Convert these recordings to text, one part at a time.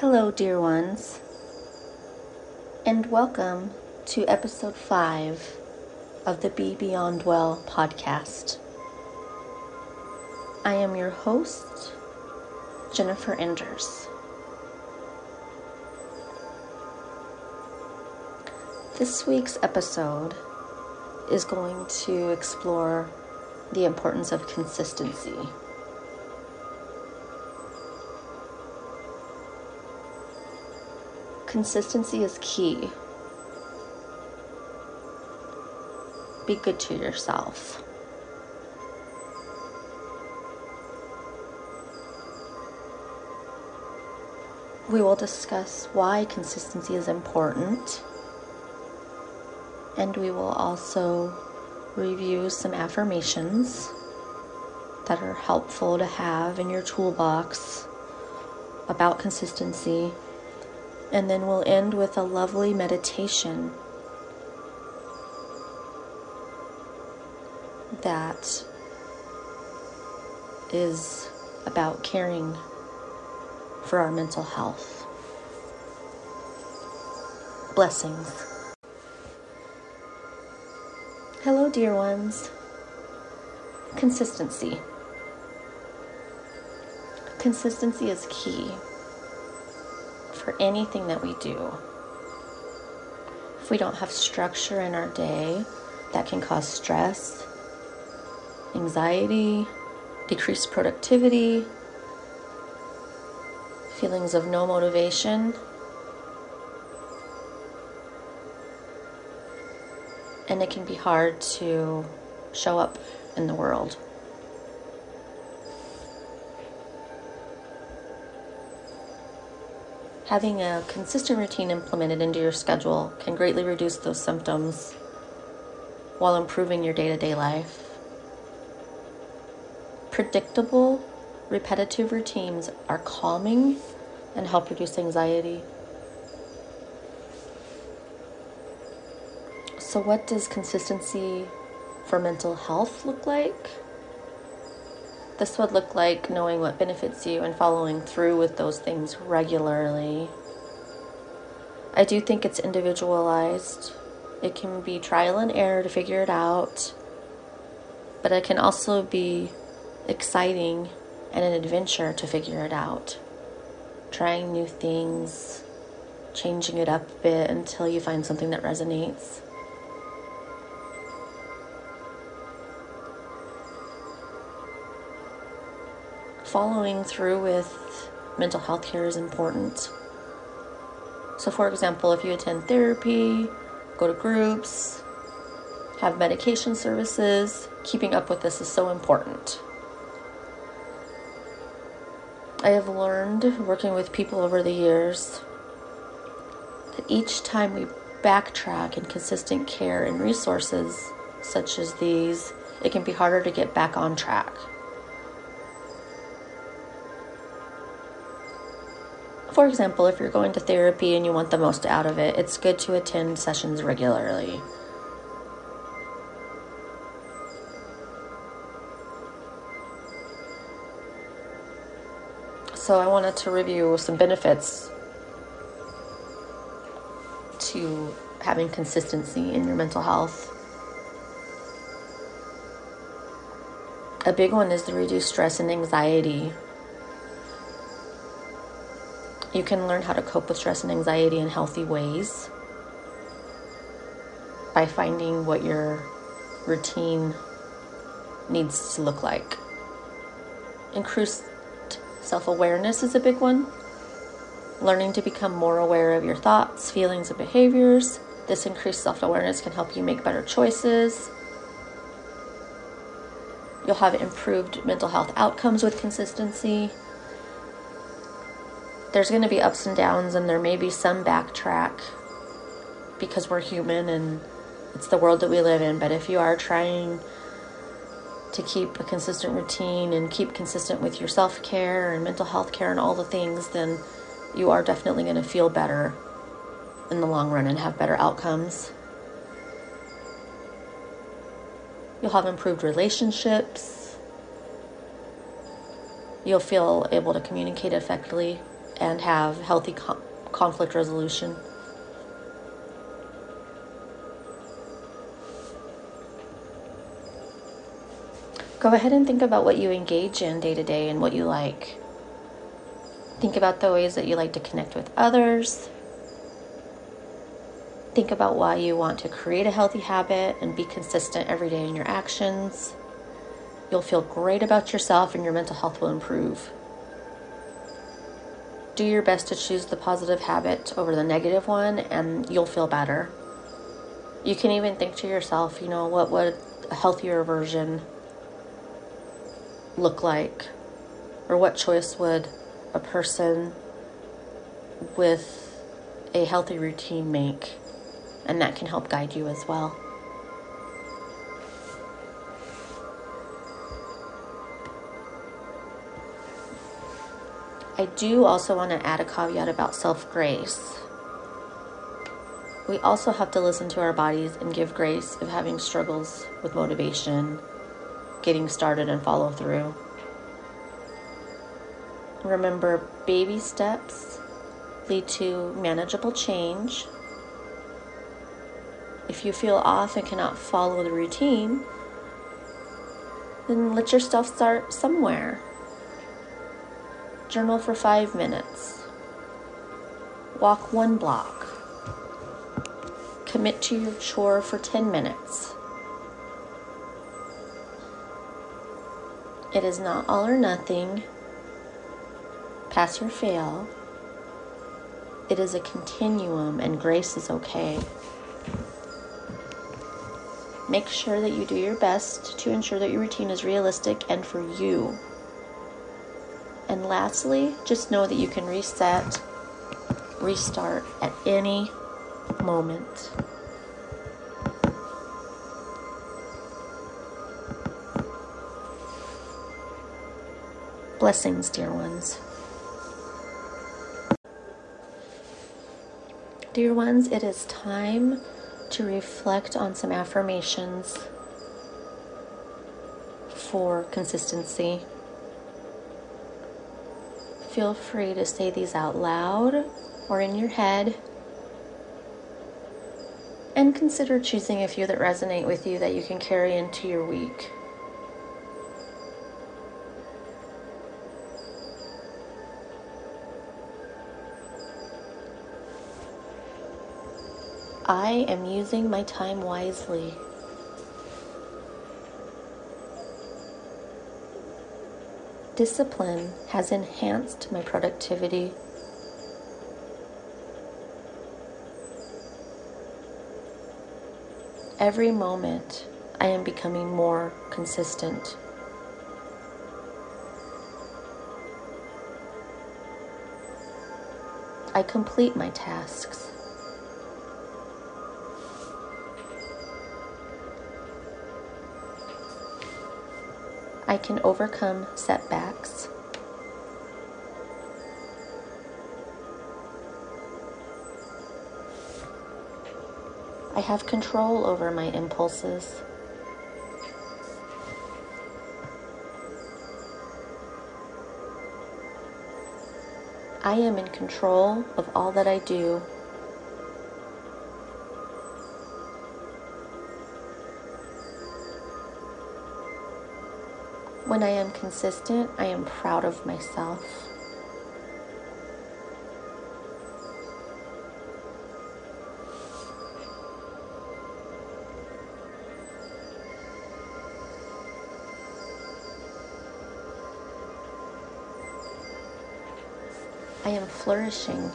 Hello, dear ones, and welcome to episode 5 of the Be Beyond Well podcast. I am your host, Jennifer Enders. This week's episode is going to explore the importance of consistency. Consistency is key. Be good to yourself. We will discuss why consistency is important, and we will also review some affirmations that are helpful to have in your toolbox about consistency and then we'll end with a lovely meditation that is about caring for our mental health. Blessings. Hello, dear ones. Consistency. Consistency is key for anything that we do. If we don't have structure in our day, that can cause stress, anxiety, decreased productivity, feelings of no motivation. And it can be hard to show up in the world. Having a consistent routine implemented into your schedule can greatly reduce those symptoms while improving your day to day life. Predictable, repetitive routines are calming and help reduce anxiety. So, what does consistency for mental health look like? This would look like knowing what benefits you and following through with those things regularly. I do think it's individualized. It can be trial and error to figure it out, but it can also be exciting and an adventure to figure it out. Trying new things, changing it up a bit until you find something that resonates. Following through with mental health care is important. So, for example, if you attend therapy, go to groups, have medication services, keeping up with this is so important. I have learned working with people over the years that each time we backtrack in consistent care and resources such as these, it can be harder to get back on track. For example, if you're going to therapy and you want the most out of it, it's good to attend sessions regularly. So, I wanted to review some benefits to having consistency in your mental health. A big one is to reduce stress and anxiety you can learn how to cope with stress and anxiety in healthy ways by finding what your routine needs to look like. Increased self awareness is a big one. Learning to become more aware of your thoughts, feelings, and behaviors. This increased self awareness can help you make better choices. You'll have improved mental health outcomes with consistency there's going to be ups and downs, and there may be some backtrack because we're human and it's the world that we live in. But if you are trying to keep a consistent routine and keep consistent with your self care and mental health care and all the things, then you are definitely going to feel better in the long run and have better outcomes. You'll have improved relationships. You'll feel able to communicate effectively and have healthy conflict resolution. Go ahead and think about what you engage in day to day and what you like. Think about the ways that you like to connect with others. Think about why you want to create a healthy habit and be consistent every day in your actions. You'll feel great about yourself and your mental health will improve. Do your best to choose the positive habit over the negative one, and you'll feel better. You can even think to yourself, you know, what would a healthier version look like? Or what choice would a person with a healthy routine make? And that can help guide you as well. I do also want to add a caveat about self grace. We also have to listen to our bodies and give grace of having struggles with motivation, getting started, and follow through. Remember, baby steps lead to manageable change. If you feel off and cannot follow the routine, then let yourself start somewhere. Journal for five minutes. Walk one block. Commit to your chore for 10 minutes. It is not all or nothing, pass or fail. It is a continuum, and grace is okay. Make sure that you do your best to ensure that your routine is realistic and for you. And lastly, just know that you can reset, restart at any moment. Blessings, dear ones. Dear ones, it is time to reflect on some affirmations for consistency feel free to say these out loud or in your head. And consider choosing a few that resonate with you that you can carry into your week. I am using my time wisely. Discipline has enhanced my productivity. Every moment, I am becoming more consistent. I complete my tasks. I can overcome setbacks. I have control over my impulses. I am in control of all that I do When I am consistent, I am proud of myself. I am flourishing.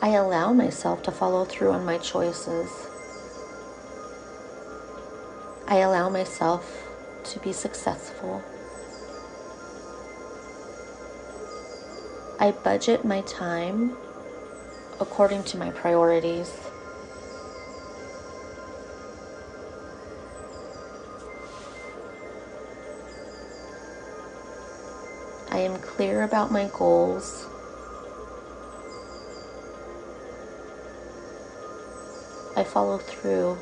I allow myself to follow through on my choices. I allow myself to be successful. I budget my time according to my priorities. I am clear about my goals. I follow through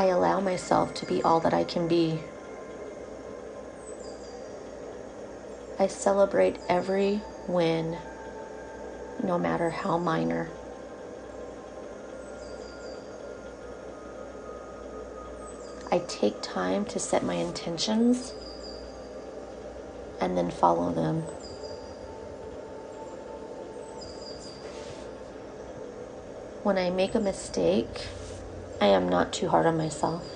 I allow myself to be all that I can be. I celebrate every win, no matter how minor. I take time to set my intentions and then follow them. When I make a mistake, I am not too hard on myself.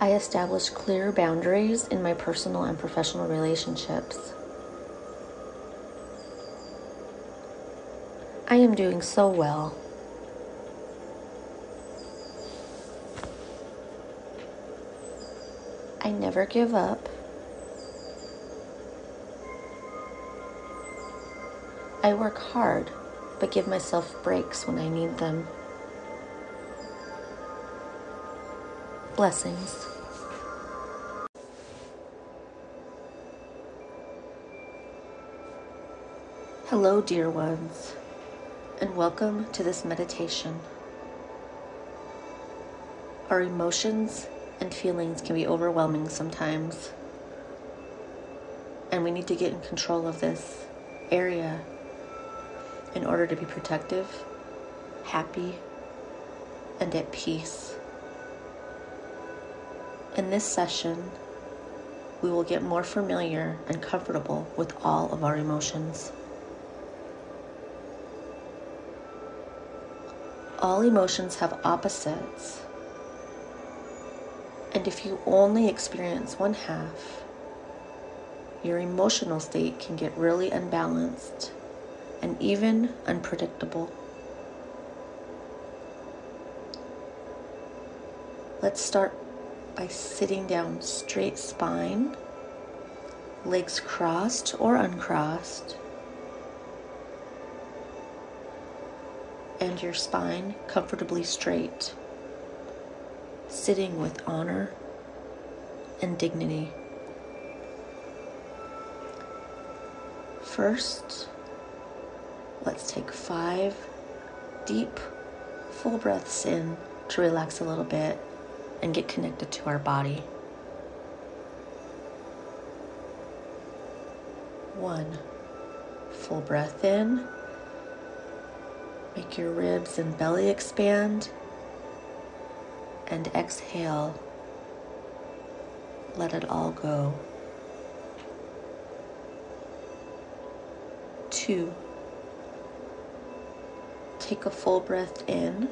I establish clear boundaries in my personal and professional relationships. I am doing so well. I never give up. I work hard, but give myself breaks when I need them. Blessings. Hello, dear ones, and welcome to this meditation. Our emotions and feelings can be overwhelming sometimes, and we need to get in control of this area in order to be protective, happy, and at peace. In this session, we will get more familiar and comfortable with all of our emotions. All emotions have opposites. And if you only experience one half, your emotional state can get really unbalanced and even unpredictable. Let's start by sitting down straight spine, legs crossed or uncrossed, and your spine comfortably straight, sitting with honor and dignity. First, let's take five deep, full breaths in to relax a little bit and get connected to our body. One, full breath in. Make your ribs and belly expand. And exhale. Let it all go. Two. Take a full breath in.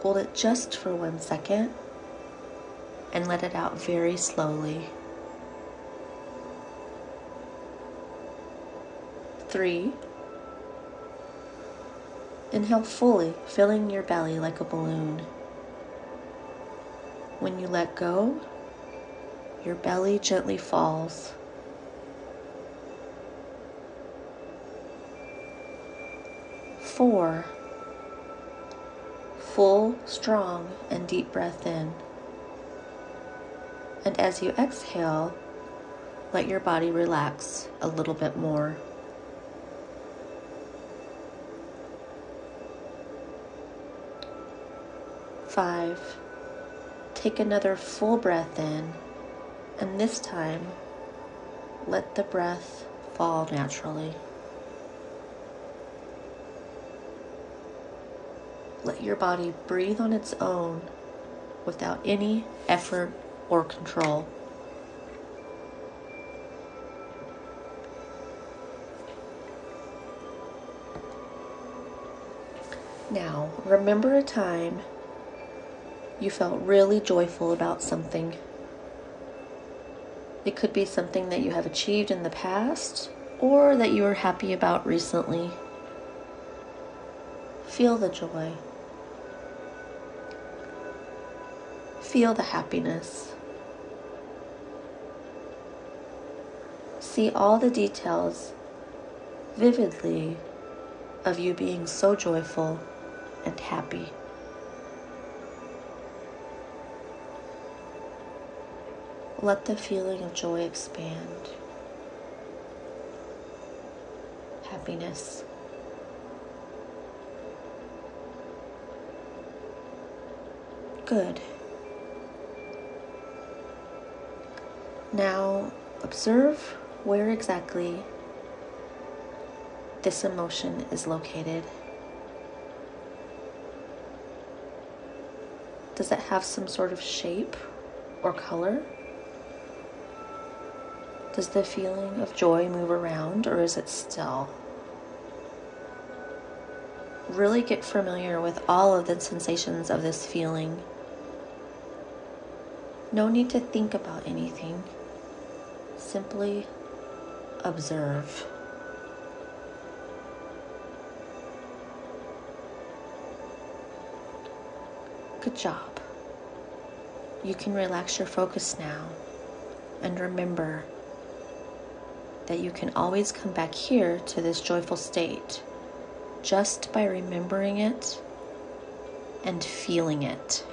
Hold it just for one second and let it out very slowly. Three. Inhale fully, filling your belly like a balloon. When you let go, your belly gently falls. Four full, strong, and deep breath in. And as you exhale, let your body relax a little bit more. Five. Take another full breath in, and this time, let the breath fall naturally. Let your body breathe on its own without any effort or control. Now, remember a time you felt really joyful about something. It could be something that you have achieved in the past or that you are happy about recently. Feel the joy. Feel the happiness. See all the details vividly of you being so joyful and happy. let the feeling of joy expand. Happiness. Good. Now observe where exactly this emotion is located. Does it have some sort of shape or color? Does the feeling of joy move around or is it still? Really get familiar with all of the sensations of this feeling. No need to think about anything. Simply observe. Good job. You can relax your focus now and remember that you can always come back here to this joyful state just by remembering it and feeling it.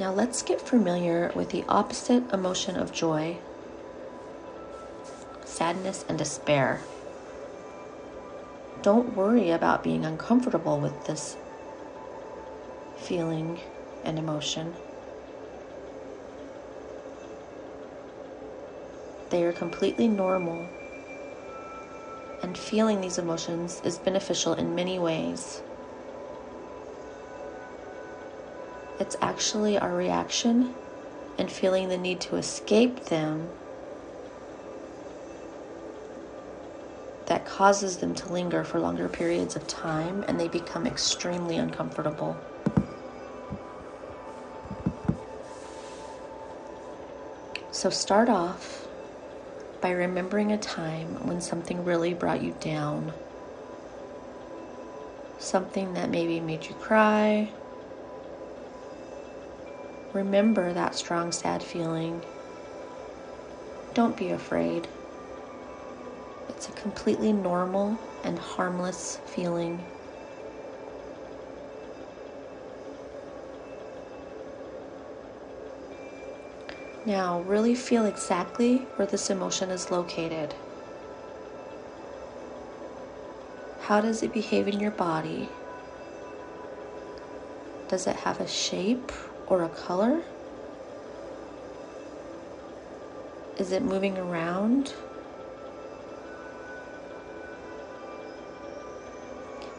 Now let's get familiar with the opposite emotion of joy sadness and despair. Don't worry about being uncomfortable with this feeling and emotion. They are completely normal, and feeling these emotions is beneficial in many ways. It's actually our reaction and feeling the need to escape them that causes them to linger for longer periods of time and they become extremely uncomfortable. So start off by remembering a time when something really brought you down. Something that maybe made you cry. Remember that strong, sad feeling. Don't be afraid. It's a completely normal and harmless feeling. Now, really feel exactly where this emotion is located. How does it behave in your body? Does it have a shape or a color? Is it moving around?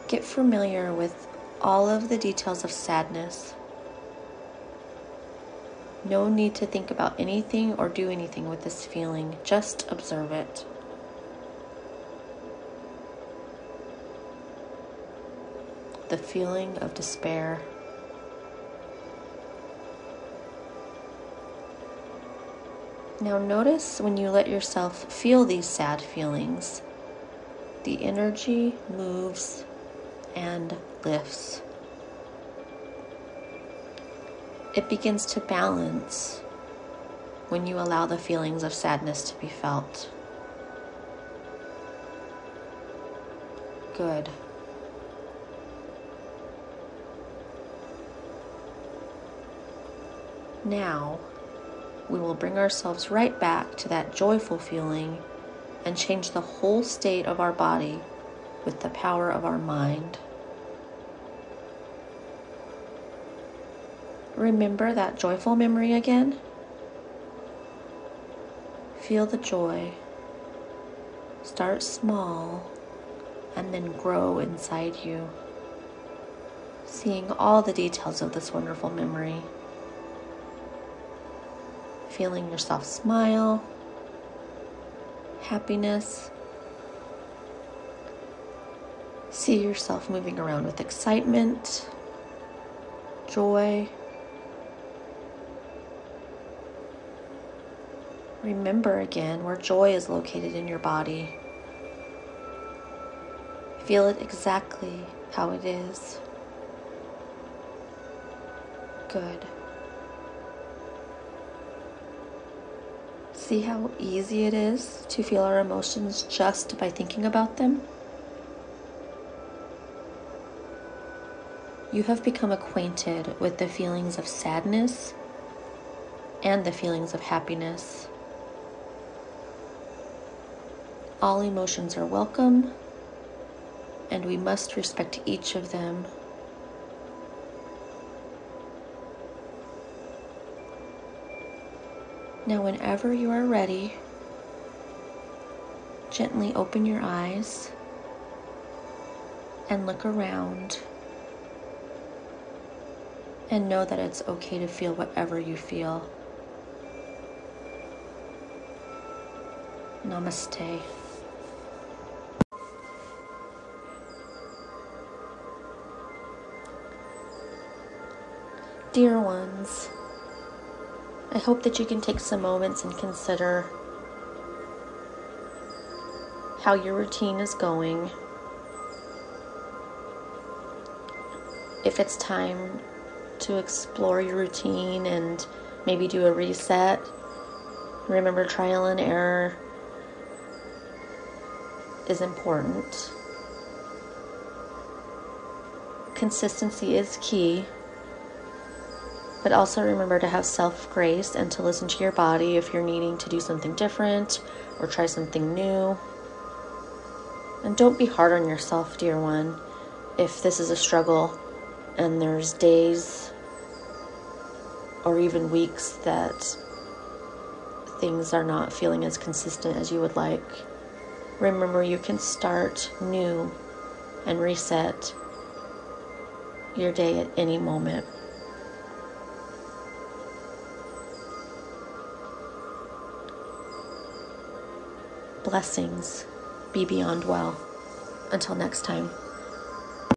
Get familiar with all of the details of sadness. No need to think about anything or do anything with this feeling, just observe it. The feeling of despair. Now, notice when you let yourself feel these sad feelings, the energy moves and lifts. It begins to balance when you allow the feelings of sadness to be felt. Good. Now, we will bring ourselves right back to that joyful feeling and change the whole state of our body with the power of our mind. Remember that joyful memory again. Feel the joy. Start small and then grow inside you, seeing all the details of this wonderful memory. Feeling yourself smile, happiness, See yourself moving around with excitement, joy. Remember again where joy is located in your body. Feel it exactly how it is. Good. See how easy it is to feel our emotions just by thinking about them? you have become acquainted with the feelings of sadness and the feelings of happiness. All emotions are welcome, and we must respect each of them. Now, whenever you are ready, gently open your eyes and look around and know that it's okay to feel whatever you feel. Namaste. Dear ones, I hope that you can take some moments and consider how your routine is going. If it's time to explore your routine and maybe do a reset, remember trial and error is important. Consistency is key, but also remember to have self grace and to listen to your body if you're needing to do something different or try something new. And don't be hard on yourself, dear one, if this is a struggle and there's days or even weeks that things are not feeling as consistent as you would like. Remember, you can start new and reset your day at any moment. Blessings. Be beyond well. Until next time.